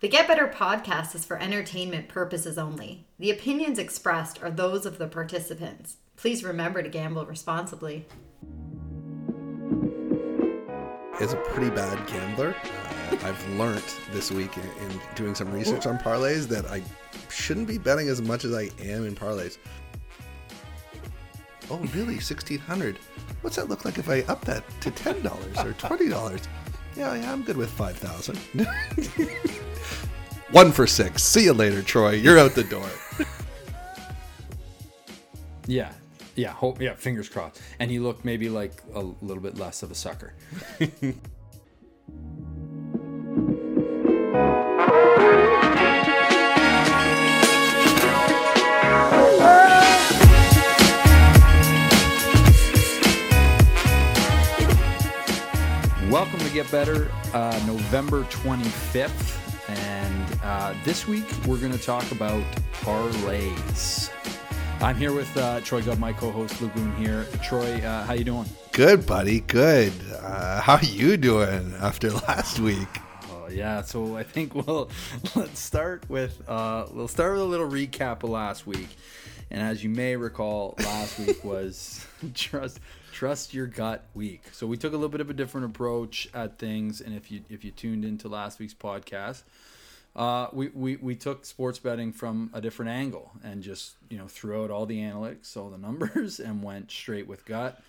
The Get Better podcast is for entertainment purposes only. The opinions expressed are those of the participants. Please remember to gamble responsibly. Is a pretty bad gambler. Uh, I've learned this week in, in doing some research on parlays that I shouldn't be betting as much as I am in parlays. Oh, really? Sixteen hundred? What's that look like if I up that to ten dollars or twenty dollars? Yeah, yeah, I'm good with five thousand. One for six. See you later, Troy. You're out the door. Yeah, yeah, hope, yeah. Fingers crossed. And he looked maybe like a little bit less of a sucker. Welcome to Get Better, uh, November 25th. Uh, this week we're going to talk about parlays. I'm here with uh, Troy Gov, my co-host Luke Boone here. Troy, uh, how you doing? Good, buddy. Good. Uh, how you doing after last week? Oh yeah, so I think we'll let's start with uh, we'll start with a little recap of last week. And as you may recall, last week was trust trust your gut week. So we took a little bit of a different approach at things. And if you if you tuned into last week's podcast, uh, we, we we took sports betting from a different angle and just you know threw out all the analytics, all the numbers, and went straight with gut.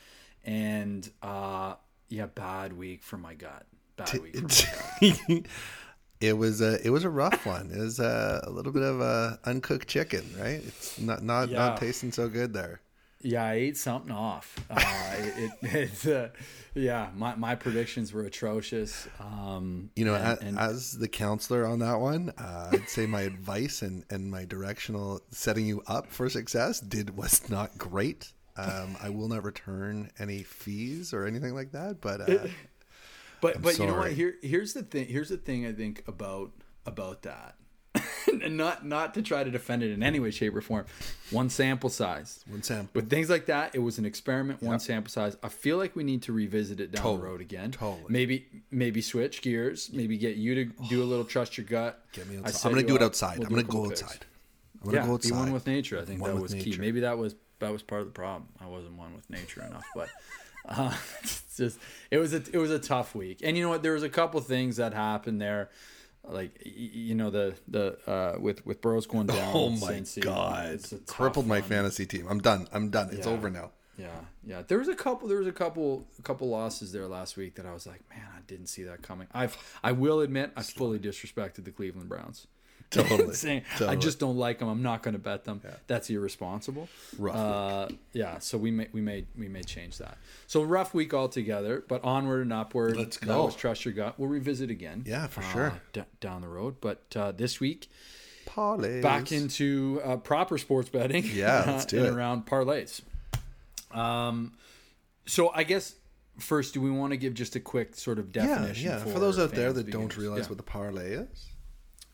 And uh, yeah, bad week for my gut. Bad week. For my gut. it was a it was a rough one. It was a, a little bit of a uncooked chicken, right? It's not not Yeah. not tasting so good there. Yeah, I ate something off. Uh, it, it, uh, yeah, my, my predictions were atrocious. Um, You know, and- a- and- as the counselor on that one, uh, I'd say my advice and, and my directional setting you up for success did was not great. Um, I will not return any fees or anything like that, but uh, but but you know what? Here here's the thing. Here's the thing. I think about about that, not not to try to defend it in any way, shape, or form. One sample size. one sample. With things like that, it was an experiment, one sample size. I feel like we need to revisit it down the road again. totally. Maybe maybe switch gears. Maybe get you to do a little trust your gut. Get me outside. I'm gonna do it outside. We'll I'm do gonna go outside. I'm going to yeah, go outside. be one with nature. I think One that was key. Maybe that was that was part of the problem. I wasn't one with nature enough, but uh, it's just it was a it was a tough week. And you know what? There was a couple things that happened there, like you know the the uh, with with Burrows going down. Oh my Cincy, god! it's Crippled my one. fantasy team. I'm done. I'm done. It's Yeah. over now. Yeah, yeah. There was a couple. There was a couple. A couple losses there last week that I was like, man, I didn't see that coming. I've. I will admit, I fully disrespected the Cleveland Browns. Totally. Saying I just don't like them. I'm not going to bet them. That's irresponsible. Rough Uh, yeah. So we may we may we may change that. So rough week altogether, but onward and upward. Let's go. was trust your gut. We'll revisit again. Yeah, for uh, sure. d- down the road, but uh, this week Parlays. back into uh, proper sports betting. Yeah, let's do it. around parlays. Um, so I guess first, do we want to give just a quick sort of definition? yeah. yeah. For, those out there that don't realize yeah. what the parlay is,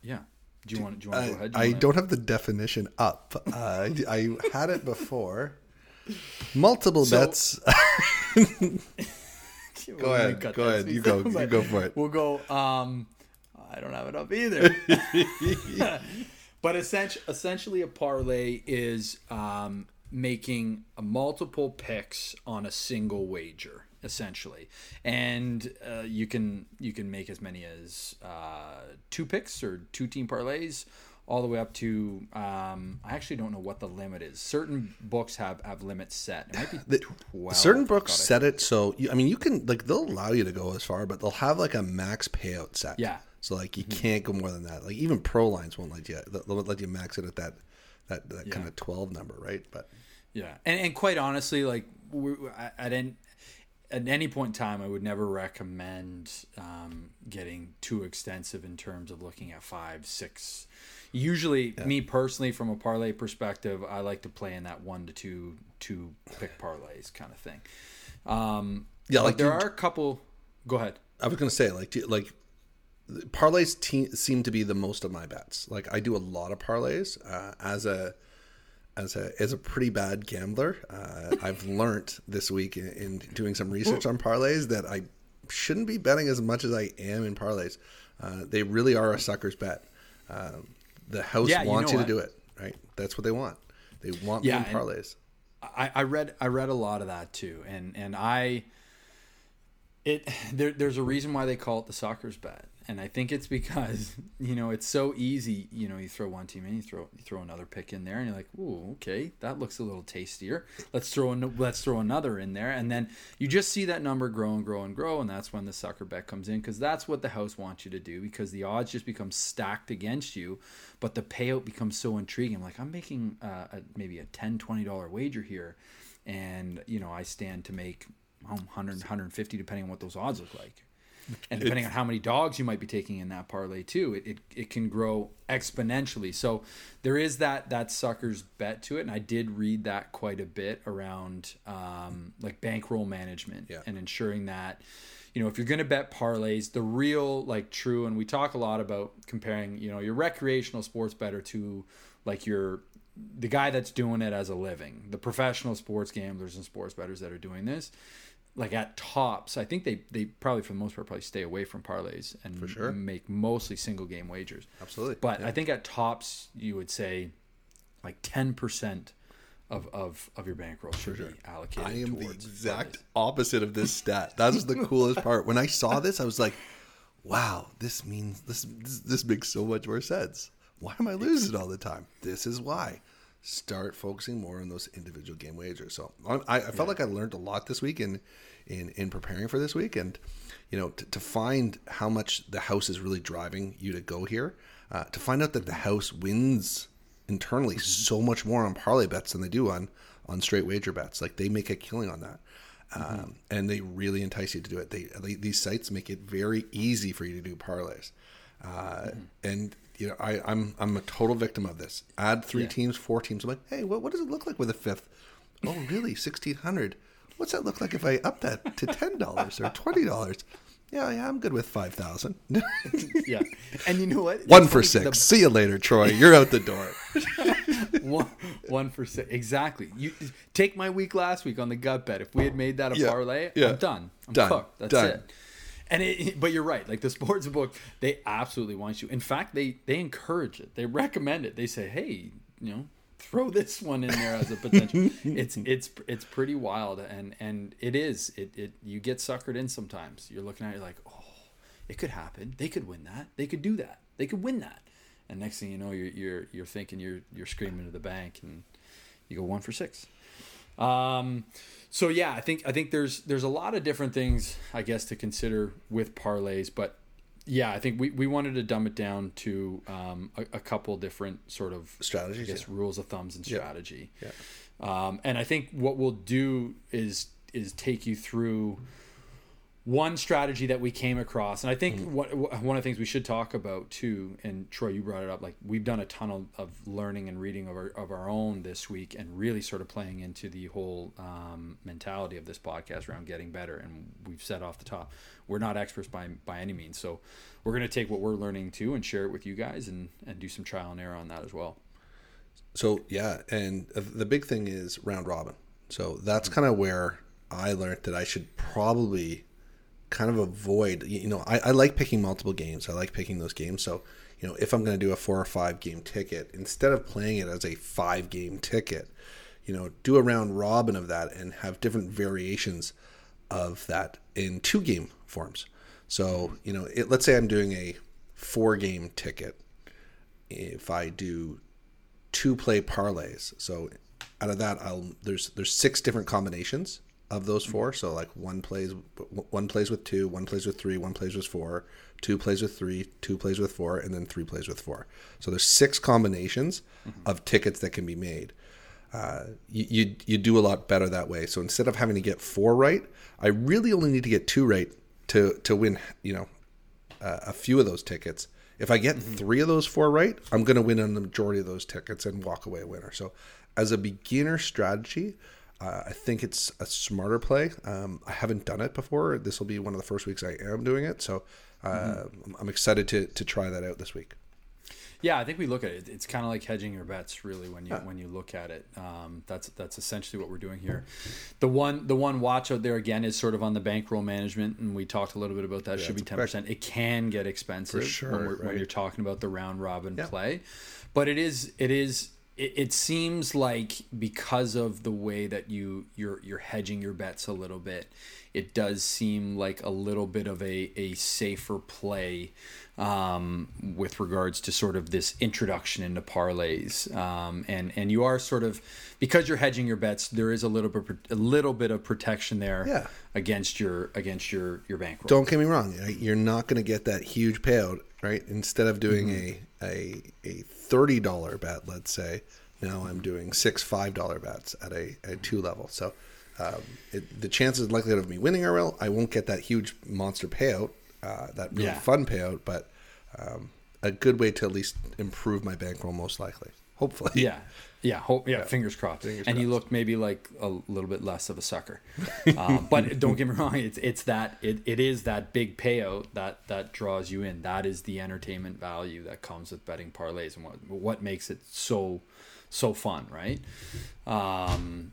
yeah. Do you want? Do you want to go ahead? Do I don't have the definition up. Uh, I, had it before. Multiple So- bets. Go ahead, go ahead, you go- you go for it. We'll go. Um, I don't have it up either. but essentially, essentially, a parlay is um, making multiple picks on a single wager essentially and uh, you can you can make as many as uh, two picks or two team parlays all the way up to um, I actually don't know what the limit is. Certain books have have limits set. It might be The- twelve. Certain books set it so you, I mean you can like they'll allow you to go as far, but they'll have like a max payout set. Yeah. So like you can't go more than that. Like even pro lines won't let you. They'll let you max it at that that, that kind of twelve number, right? But Yeah, and and quite honestly, like we, at at any point in time, I would never recommend um, getting too extensive in terms of looking at five, six. Usually, me personally, from a parlay perspective, I like to play in that one to two two pick parlays kind of thing. Um, Yeah, like there you- are a couple. Go ahead. I was gonna say like do- like parlays te- seem to be the most of my bets. Like I do a lot of parlays uh, as a as a as a pretty bad gambler. Uh, I've learned this week in, in doing some research on parlays that I shouldn't be betting as much as I am in parlays. Uh, they really are a sucker's bet. Um, the house Yeah, you wants know you, to do it, right? That's what they want. They want Yeah, yeah, and- parlays. I, I read I read a lot of that too, and and I it there, there's a reason why they call it the soccer's bet, and I think it's because you know it's so easy. You know, you throw one team in, you throw you throw another pick in there, and you're like, ooh, okay, that looks a little tastier. Let's throw an, let's throw another in there, and then you just see that number grow and grow and grow, and that's when the sucker bet comes in because that's what the house wants you to do because the odds just become stacked against you, but the payout becomes so intriguing. Like I'm making uh, a, maybe a 10 20 dollar wager here, and you know I stand to make um, 100 150 depending on what those odds look like and depending on how many dogs you might be taking in that parlay too it, it, it can grow exponentially. So there is that that sucker's bet to it. And i did read that quite a bit around um, like bankroll management Yeah. and ensuring that you know if you're going to bet parlays the real like true and we talk a lot about comparing you know your recreational sports better to like your the guy that's doing it as a living the professional sports gamblers and sports bettors that are doing this like at tops, I think they they probably for the most part probably stay away from parlays and For sure. make mostly single game wagers. Absolutely, But yeah. I think at tops you would say like ten percent of, of of your bankroll should be allocated. I am the exact parlays. opposite of this stat. That was the coolest part. When I saw this, I was like, "Wow, this means this this, this makes so much more sense. Why am I losing all the time? This is why." Start focusing more on those individual game wagers. So I, I felt like I learned a lot this week in in in preparing for this week, and you know to, to find how much the house is really driving you to go here, uh, to find out that the house wins internally so much more on parlay bets than they do on on straight wager bets. Like they make a killing on that, um, and they really entice you to do it. They, they these sites make it very easy for you to do parlays, uh, and you know I, I'm I'm a total victim of this. Add three Yeah. teams, four teams. I'm like, hey, what what does it look like with a fifth? Oh, really? Sixteen hundred. What's that look like if I up that to ten dollars or twenty dollars? Yeah, yeah, I'm good with five thousand. yeah, and you know what? One for six. See you later, Troy. You're out the door. one, one for six. Exactly. You take my week last week on the gut bet. If we had made that a Yeah, parlay, yeah. I'm done. I'm Done, cooked. That's done. it. And it, but you're right. Like the sports book, they absolutely want you. In fact, they they encourage it. They recommend it. They say, hey, you know, throw this one in there as a potential. it's it's it's pretty wild, and and it is. It it you get suckered in sometimes. You're looking at it you're like, oh, it could happen. They could win that. They could do that. They could win that. And next thing you know, you're you're you're thinking you're you're screaming to the bank, and you go one for six. Um, so yeah, I think I think there's there's a lot of different things I guess to consider with parlays, but yeah, I think we, we wanted to dumb it down to um, a, a couple different sort of Strategies, I guess yeah. rules of thumbs and Yeah. strategy. Yeah. Um, and I think what we'll do is is take you through one strategy that we came across, and I think Mm-hmm. what, one of the things we should talk about too, and Troy, you brought it up. Like we've done a ton of, of learning and reading of our of our own this week, and really sort of playing into the whole um, mentality of this podcast around getting better. And we've said off the top, we're not experts by by any means, so we're going to take what we're learning too and share it with you guys, and and do some trial and error on that as well. So yeah, and the big thing is round robin. So that's kind of where I learned that I should probably kind of avoid. You know, I, I like picking multiple games. I like picking those games. So you know, if I'm going to do a four or five game ticket, instead of playing it as a five game ticket, you know, do a round robin of that and have different variations of that in two game forms. So you know, it, let's say I'm doing a four game ticket. If I do two play parlays. So out of that, I'll there's there's six different combinations of those four. So like one plays one plays with two, one plays with three, one plays with four, two plays with three, two plays with four, and then three plays with four. So there's six combinations of tickets that can be made. Uh, you, you you do a lot better that way. So instead of having to get four right, I really only need to get two right to to win. You know, uh, a few of those tickets. If I get three of those four right, I'm going to win on the majority of those tickets and walk away a winner. So, as a beginner strategy, uh, I think it's a smarter play. Um, I haven't done it before. This will be one of the first weeks I am doing it. So, uh, I'm excited to, to try that out this week. Yeah, I think we look at it. It's kind of like hedging your bets, really, when you when you look at it. Um, that's that's essentially what we're doing here. The one the one watch out there again is sort of on the bankroll management, and we talked a little bit about that. Should be ten percent. It can get expensive sure, when, right. when you're talking about the round robin play, but it is it is it, it seems like because of the way that you you're you're hedging your bets a little bit, it does seem like a little bit of a a safer play um, with regards to sort of this introduction into parlays, um, and and you are sort of because you're hedging your bets, there is a little bit a little bit of protection there Yeah. against your against your your bankroll. Don't get me wrong. You're not going to get that huge payout, right? Instead of doing Mm-hmm. a a a thirty dollar bet, let's say, now I'm doing six five dollar bets at a, a two level. So um, it, the chances and likelihood of me winning are real. I won't get that huge monster payout, uh, that really Yeah. fun payout, but um, a good way to at least improve my bankroll, most likely. Hopefully, Yeah. Yeah, hope, yeah, fingers crossed. Fingers and you crossed. look maybe like a little bit less of a sucker. um, but don't get me wrong, it's it's that it, it is that big payout that that draws you in. That is the entertainment value that comes with betting parlays and what what makes it so so fun, right? Um,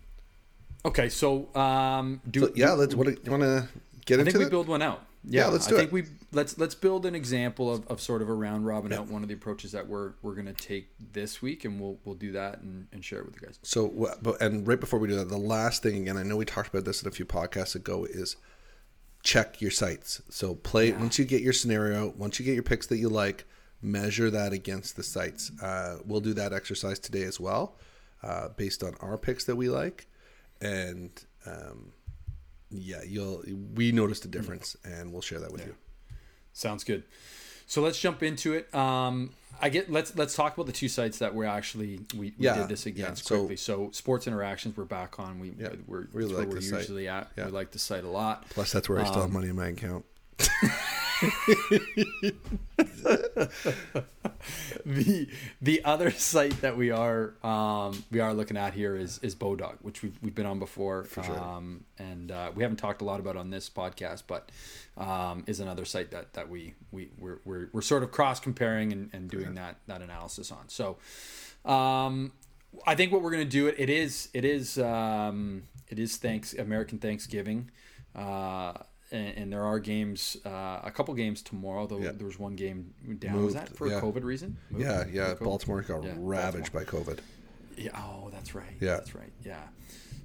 okay, so um, do So, yeah. Let's. What do you want to get I into? think we build one out. Yeah, let's do I do think we let's let's build an example of, of sort of a round robin out. One of the approaches that we're we're gonna take this week, and we'll we'll do that and, and share it with you guys. So, and right before we do that, the last thing again, I know we talked about this in a few podcasts ago, is check your sites. So, play once you get your scenario, once you get your picks that you like, measure that against the sites. Uh, we'll do that exercise today as well, uh, based on our picks that we like, and um, yeah, you'll we noticed a difference, and we'll share that with you. Sounds good. So let's jump into it. Um, I get let's let's talk about the two sites that we're actually we, we Yeah, did this yeah. against So- quickly. So sports interactions we're back on. We Yeah, we're, really like we're the site. usually at. Yeah. We like the site a lot. Plus, that's where I still have money in my account. the the other site that we are um, we are looking at here is is Bodog, which we've, we've been on before, sure. um, and uh, we haven't talked a lot about on this podcast, but um, is another site that that we we we're we're, we're sort of cross comparing and, and doing that that analysis on. So, um, I think what we're gonna do it it is it is um, it is thanks American Thanksgiving. Uh, and, and there are games, uh, a couple games tomorrow. Though Yeah. there was one game down. Moved, was that for yeah. a COVID reason? Moved Yeah, yeah. Baltimore got Yeah, ravaged by COVID. Yeah. Oh, that's right. Yeah. That's right. Yeah.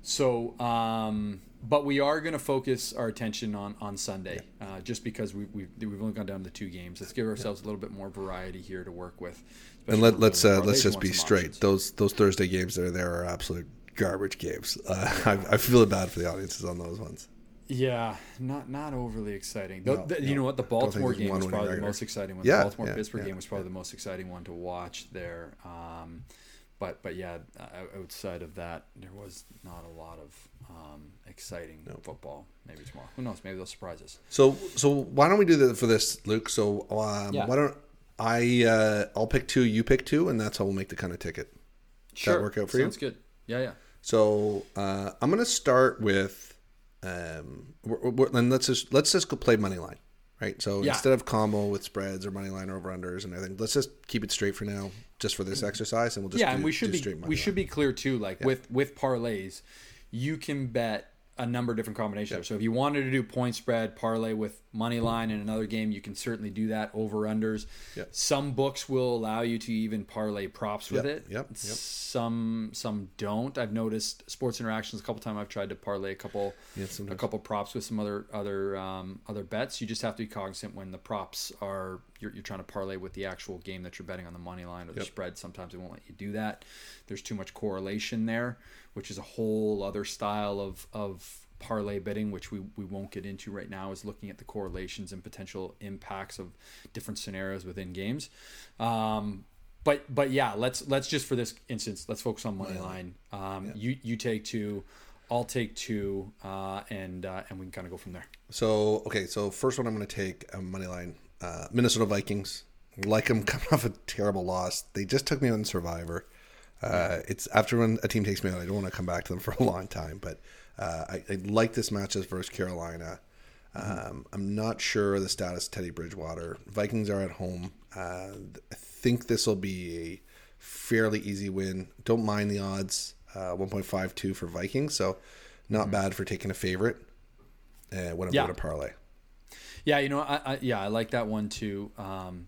So, um, but we are going to focus our attention on on Sunday, uh, just because we, we've we've only gone down to two games. Let's give ourselves a little bit more variety here to work with. And let, let's uh, let's just be straight. options. Those those Thursday games that are there are absolute garbage games. Uh, I, I feel bad for the audiences on those ones. Yeah, not not overly exciting. Though No, the- no. you know what? The Baltimore game one was probably the most exciting one. Yeah, the Baltimore yeah, Pittsburgh yeah, game was probably the most exciting one to watch there. Um, but but yeah, outside of that, there was not a lot of um, exciting football. Maybe tomorrow. Who knows? Maybe they'll surprise us. So so why don't we do that for this, Luke? So um, Yeah. why don't I uh, I'll pick two, you pick two, and that's how we'll make the kind of ticket. Sure, work out for you? Sounds good. Yeah, yeah. So uh, I'm gonna start with um, we're, we're, and let's just let's just go play money line, right? So Yeah. instead of combo with spreads or money line or over unders and everything, let's just keep it straight for now, just for this exercise, and we'll just yeah, do, and we should be we line. should be clear too. Like with with parlays, you can bet a number of different combinations. So if you wanted to do point spread parlay with money line in another game, you can certainly do that over unders. Yep. Some books will allow you to even parlay props with Yep, it. yep, yep. Some some don't. I've noticed sports interactions a couple times. I've tried to parlay a couple a couple props with some other other um, other bets. You just have to be cognizant when the props are you're, you're trying to parlay with the actual game that you're betting on the money line or the spread. Sometimes they won't let you do that. There's too much correlation there, which is a whole other style of of parlay betting, which we, we won't get into right now, is looking at the correlations and potential impacts of different scenarios within games. Um, but but yeah, let's let's just for this instance, let's focus on money line. Um, You you take two, I'll take two, uh, and uh, and we can kind of go from there. So okay, so first one I'm going to take a money line. Uh, Minnesota Vikings. Like them coming off a terrible loss. They just took me on Survivor. Uh, It's after when a team takes me out, I don't want to come back to them for a long time. But uh, I, I like this matchup versus Carolina. Um, I'm not sure the status of Teddy Bridgewater. Vikings are at home. Uh, I think this will be a fairly easy win. Don't mind the odds, uh, 1.52 for Vikings, so not mm-hmm. bad for taking a favorite uh, when I'm yeah. doing a parlay. Yeah, you know, I, I, yeah, I like that one too. Um,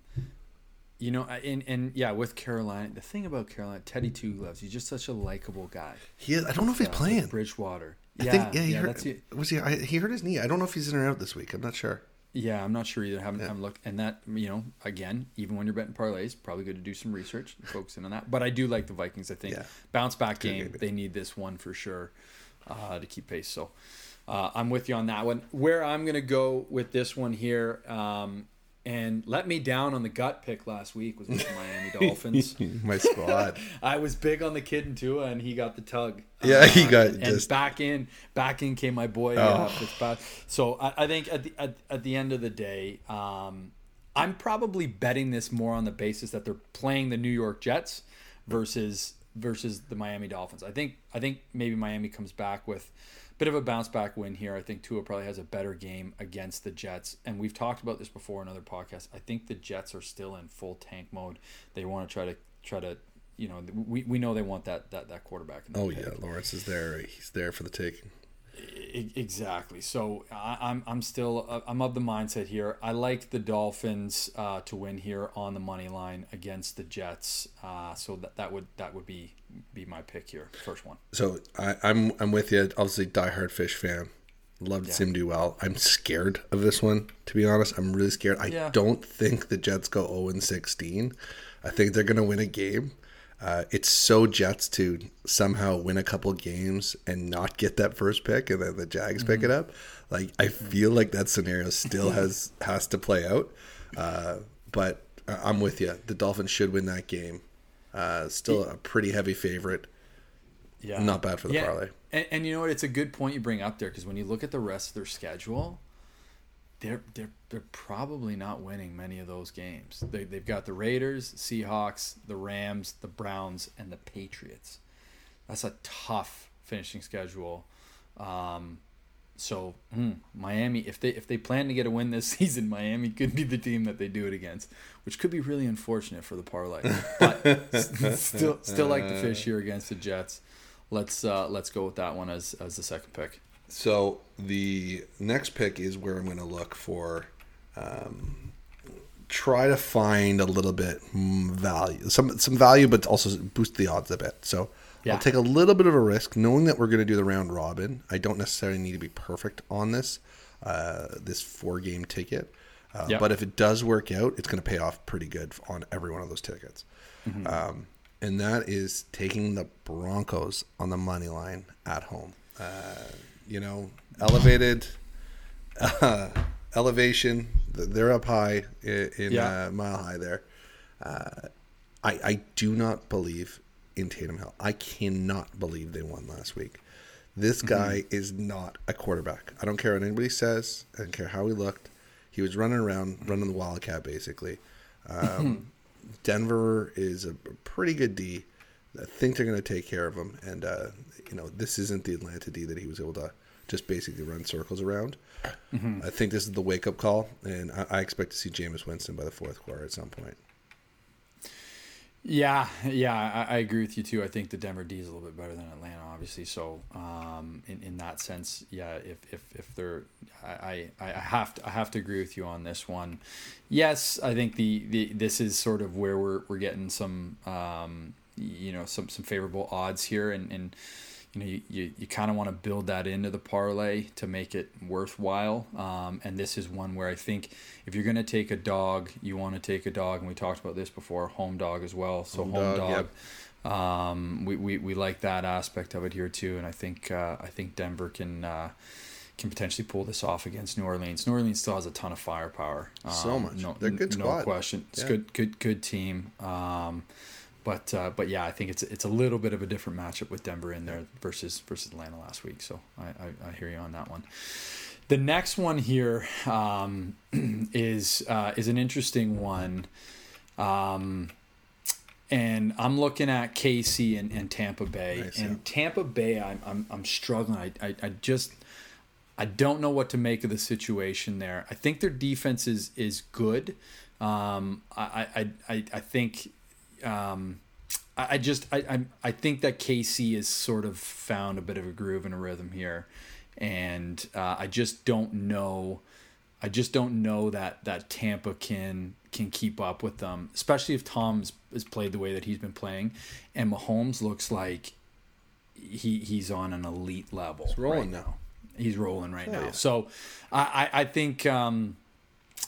you know, and and yeah, with Carolina, the thing about Carolina, Teddy Two Gloves, he's just such a likable guy. He, is, I don't know if he's uh, playing Bridgewater. I yeah, think, yeah, he yeah, hurt, was he? I, he hurt his knee. I don't know if he's in or out this week. I'm not sure. Yeah, I'm not sure either. Haven't, yeah. haven't looked. And that, you know, again, even when you're betting parlays, probably good to do some research and focus in on that. But I do like the Vikings. I think yeah. bounce back game. They need this one for sure uh, to keep pace. So uh, I'm with you on that one. Where I'm going to go with this one here, um, and let me down on the gut pick last week was with the Miami Dolphins. My squad. I was big on the kid in Tua, and he got the tug. Yeah, he got and just... back in. Back in came my boy oh. uh, Fitzpatrick. So I, I, think at the at, at, the end of the day, um, I'm probably betting this more on the basis that they're playing the New York Jets versus versus the Miami Dolphins. I think I think maybe Miami comes back with bit of a bounce back win here. I think Tua probably has a better game against the Jets, and we've talked about this before in other podcasts. I think the Jets are still in full tank mode. They want to try to try to, you know, we, we know they want that that that quarterback. oh yeah, Lawrence is there. He's there for the taking. Exactly. So I, am I'm, I'm still uh, I'm of the mindset here. I like the Dolphins uh, to win here on the money line against the Jets. Uh, so that, that would that would be be my pick here, first one. So I, I'm I'm with you. Obviously, diehard fish fan. Loved yeah. Sim do well. I'm scared of this one, to be honest. I'm really scared. I yeah. don't think the Jets go 0 and 16. I think they're going to win a game. Uh, it's so Jets to somehow win a couple games and not get that first pick, and then the Jags mm-hmm. pick it up. Like I feel like that scenario still has has to play out. Uh, but I'm with you. The Dolphins should win that game. Uh, still a pretty heavy favorite. Yeah, not bad for the yeah. parlay. And, and you know what? It's a good point you bring up there because when you look at the rest of their schedule, they're they're they're probably not winning many of those games. They they've got the Raiders, Seahawks, the Rams, the Browns, and the Patriots. That's a tough finishing schedule. Um, so hmm, Miami, if they if they plan to get a win this season, Miami could be the team that they do it against, which could be really unfortunate for the parlay. But still still like the fish here against the Jets. Let's uh, let's go with that one as as the second pick. So the next pick is where I'm going to look for. Um, try to find a little bit value, some some value, but also boost the odds a bit. So yeah. I'll take a little bit of a risk, knowing that we're going to do the round robin. I don't necessarily need to be perfect on this uh, this four game ticket, uh, yep. but if it does work out, it's going to pay off pretty good on every one of those tickets. Mm-hmm. Um, and that is taking the Broncos on the money line at home. Uh, you know, elevated uh, elevation. They're up high in, in yeah. uh, mile high there. Uh, I I do not believe in Taysom Hill. I cannot believe they won last week. This mm-hmm. guy mm-hmm. is not a quarterback. I don't care what anybody says. I don't care how he looked. He was running around, running the wildcat basically. Um, Denver is a pretty good D. I think they're going to take care of him. And, uh, you know, this isn't the Atlanta D that he was able to just basically run circles around. Mm-hmm. I think this is the wake up call. And I, I expect to see Jameis Winston by the fourth quarter at some point. Yeah, yeah, I, I, agree with you too. I think the Denver D is a little bit better than Atlanta, obviously. So, um, in, in that sense, yeah, if, if, if they're, I, I, I have to I have to agree with you on this one. Yes, I think the, the this is sort of where we're we're getting some, um, you know, some some favorable odds here, and and you know, you, you, you kind of want to build that into the parlay to make it worthwhile. Um, and this is one where I think if you're going to take a dog, you want to take a dog. And we talked about this before, home dog as well. So home, home dog. dog yep. um, we, we, we like that aspect of it here too. And I think, uh, I think Denver can, uh, can potentially pull this off against New Orleans. New Orleans still has a ton of firepower. Um, so much. No, They're good no question. It's yeah. good, good, good team. Um, but uh, but yeah, I think it's it's a little bit of a different matchup with Denver in there versus versus Atlanta last week. So I, I, I hear you on that one. The next one here um, is uh, is an interesting one. Um, and I'm looking at KC and, and Tampa Bay. Nice, and yeah. Tampa Bay, I'm, I'm, I'm struggling. I, I, I just I don't know what to make of the situation there. I think their defense is is good. Um, I, I, I, I think, um, I, I just, I, I, I think that KC has sort of found a bit of a groove and a rhythm here, and uh, I just don't know. I just don't know that that Tampa can can keep up with them, especially if Tom's has played the way that he's been playing, and Mahomes looks like he he's on an elite level. He's rolling right now. He's rolling right now. yeah. So, I I I think um,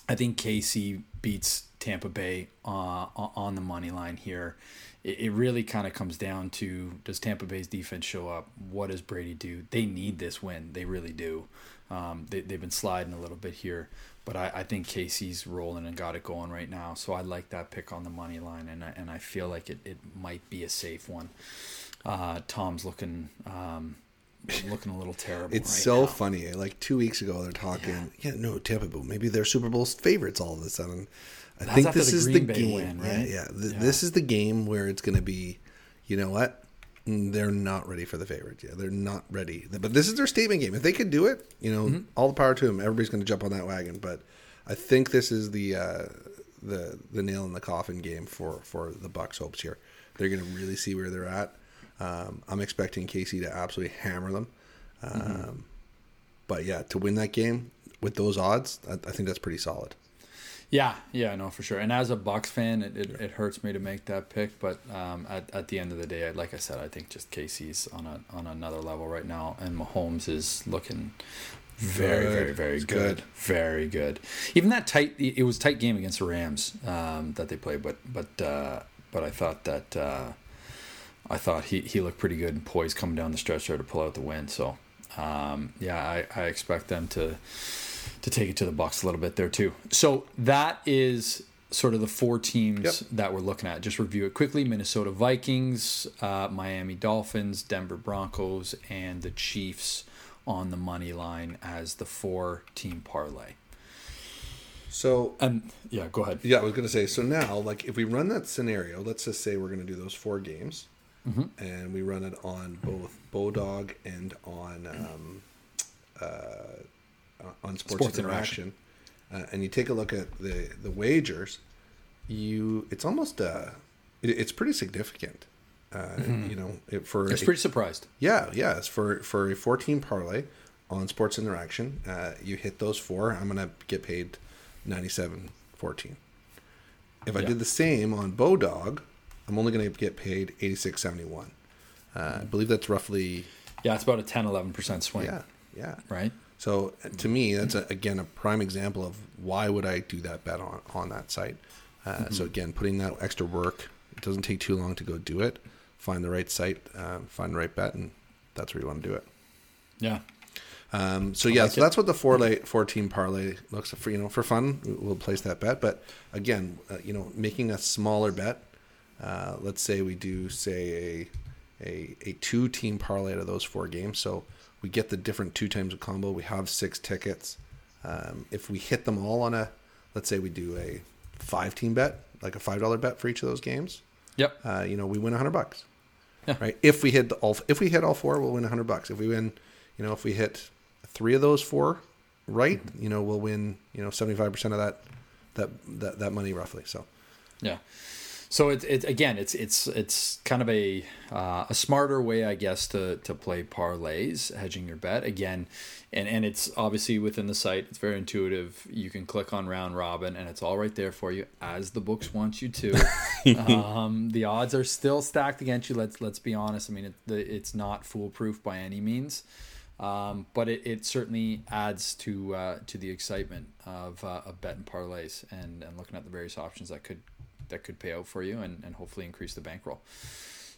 I think KC beats Tampa Bay uh, on the money line here. It, it really kind of comes down to does Tampa Bay's defense show up? What does Brady do? They need this win. They really do. Um, they, they've been sliding a little bit here, but I, I think KC's rolling and got it going right now. So I like that pick on the money line, and I, and I feel like it, it might be a safe one. Uh, Tom's looking um, looking a little terrible. It's right so now. funny. Like two weeks ago, they're talking. Yeah, no, Tampa Bay. Maybe they're Super Bowl favorites all of a sudden. I That's think this the is Green the Bay game. win, right? yeah. Th- Yeah. This is the game where it's going to be. You know what? Mm, They're not ready for the favorite. Yeah, they're not ready. But this is their statement game. If they could do it, you know, Mm-hmm. all the power to them. Everybody's going to jump on that wagon. But I think this is the uh, the the nail in the coffin game for for the Bucs' hopes here. They're going to really see where they're at. Um, I'm expecting KC to absolutely hammer them. Um, Mm-hmm. But yeah, to win that game with those odds, I, I think that's pretty solid. Yeah, yeah, no, for sure. And as a Bucs fan, it, it, it hurts me to make that pick, but um, at, at the end of the day, like I said, I think just KC's on a on another level right now, and Mahomes is looking very, Good. very, very good. good. very good. Even that tight, it was a tight game against the Rams um, that they played, but but uh, but I thought that uh, I thought he, he looked pretty good and poised coming down the stretch there to pull out the win. So um, yeah, I, I expect them to to take it to the Bucs a little bit there too. So that is sort of the four teams Yep. that we're looking at. Just review it quickly: Minnesota Vikings, uh, Miami Dolphins, Denver Broncos, and the Chiefs on the money line as the four team parlay. So And yeah, go ahead. yeah, I was going to say. So now, like, if we run that scenario, let's just say we're going to do those four games, Mm-hmm. and we run it on both Bodog and on um, uh, on Sports, Sports Interaction, Uh, and you take a look at the the wagers, you it's almost uh, it, it's pretty significant. Uh, You know, it, for Mm-hmm. It's pretty surprised. Yeah, yeah. It's for for a 14 parlay on Sports Interaction. Uh, you hit those four, I'm gonna get paid 97.14. If I Yeah. did the same on Bodog, I'm only gonna get paid 86.71. Uh, I believe that's roughly Yeah, it's about a 10 11% swing, yeah, yeah. right? So to me, that's a, again a prime example of why would I do that bet on on that site. Uh, So again, putting that extra work, it doesn't take too long to go do it. Find the right site, uh, find the right bet, and that's where you want to do it. Yeah. Um, so yeah, like so it. that's what the four late four team parlay looks for. You know, for fun, we'll place that bet. But again, uh, you know, making a smaller bet. Uh, let's say we do say a a, a two team parlay out of those four games. So we get the different two times of combo. We have six tickets. Um, if we hit them all on a, let's say we do a five team bet, like a five dollar bet for each of those games. Yep. Uh, you know, we win a hundred bucks. Yeah. Right. If we hit the all, if we hit all four, we'll win a hundred bucks. If we win, you know, if we hit three of those four, right, Mm-hmm. you know, we'll win, you know, seventy five percent of that, that, that, that money roughly. So, Yeah. So it's it, again, it's it's it's kind of a uh, a smarter way, I guess, to to play parlays, hedging your bet again, and and it's obviously within the site. It's very intuitive. You can click on round robin, and it's all right there for you, as the books want you to. um, the odds are still stacked against you. Let's let's be honest. I mean, it, the, it's not foolproof by any means. Um, but it, it certainly adds to uh, to the excitement of, uh, of betting parlays and, and looking at the various options that could that could pay out for you and, and hopefully increase the bankroll.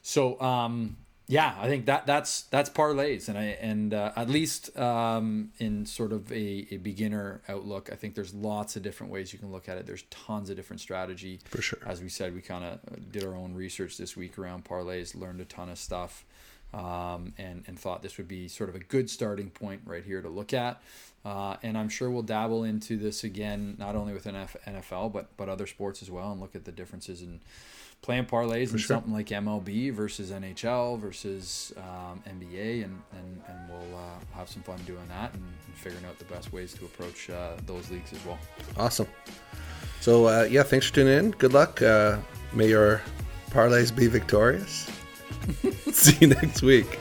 So um, yeah, I think that that's that's parlays and I and uh, at least um, in sort of a, a beginner outlook, I think there's lots of different ways you can look at it. There's tons of different strategy. For sure. As we said, we kind of did our own research this week around parlays, learned a ton of stuff um, and and thought this would be sort of a good starting point right here to look at. Uh, and I'm sure we'll dabble into this again, not only with NF NFL but but other sports as well, and look at the differences in playing parlays and sure. something like MLB versus NHL versus um, NBA, and, and, and we'll uh, have some fun doing that and, and, figuring out the best ways to approach uh, those leagues as well. Awesome. So, uh, yeah, thanks for tuning in. Good luck. Uh, may your parlays be victorious. See you next week.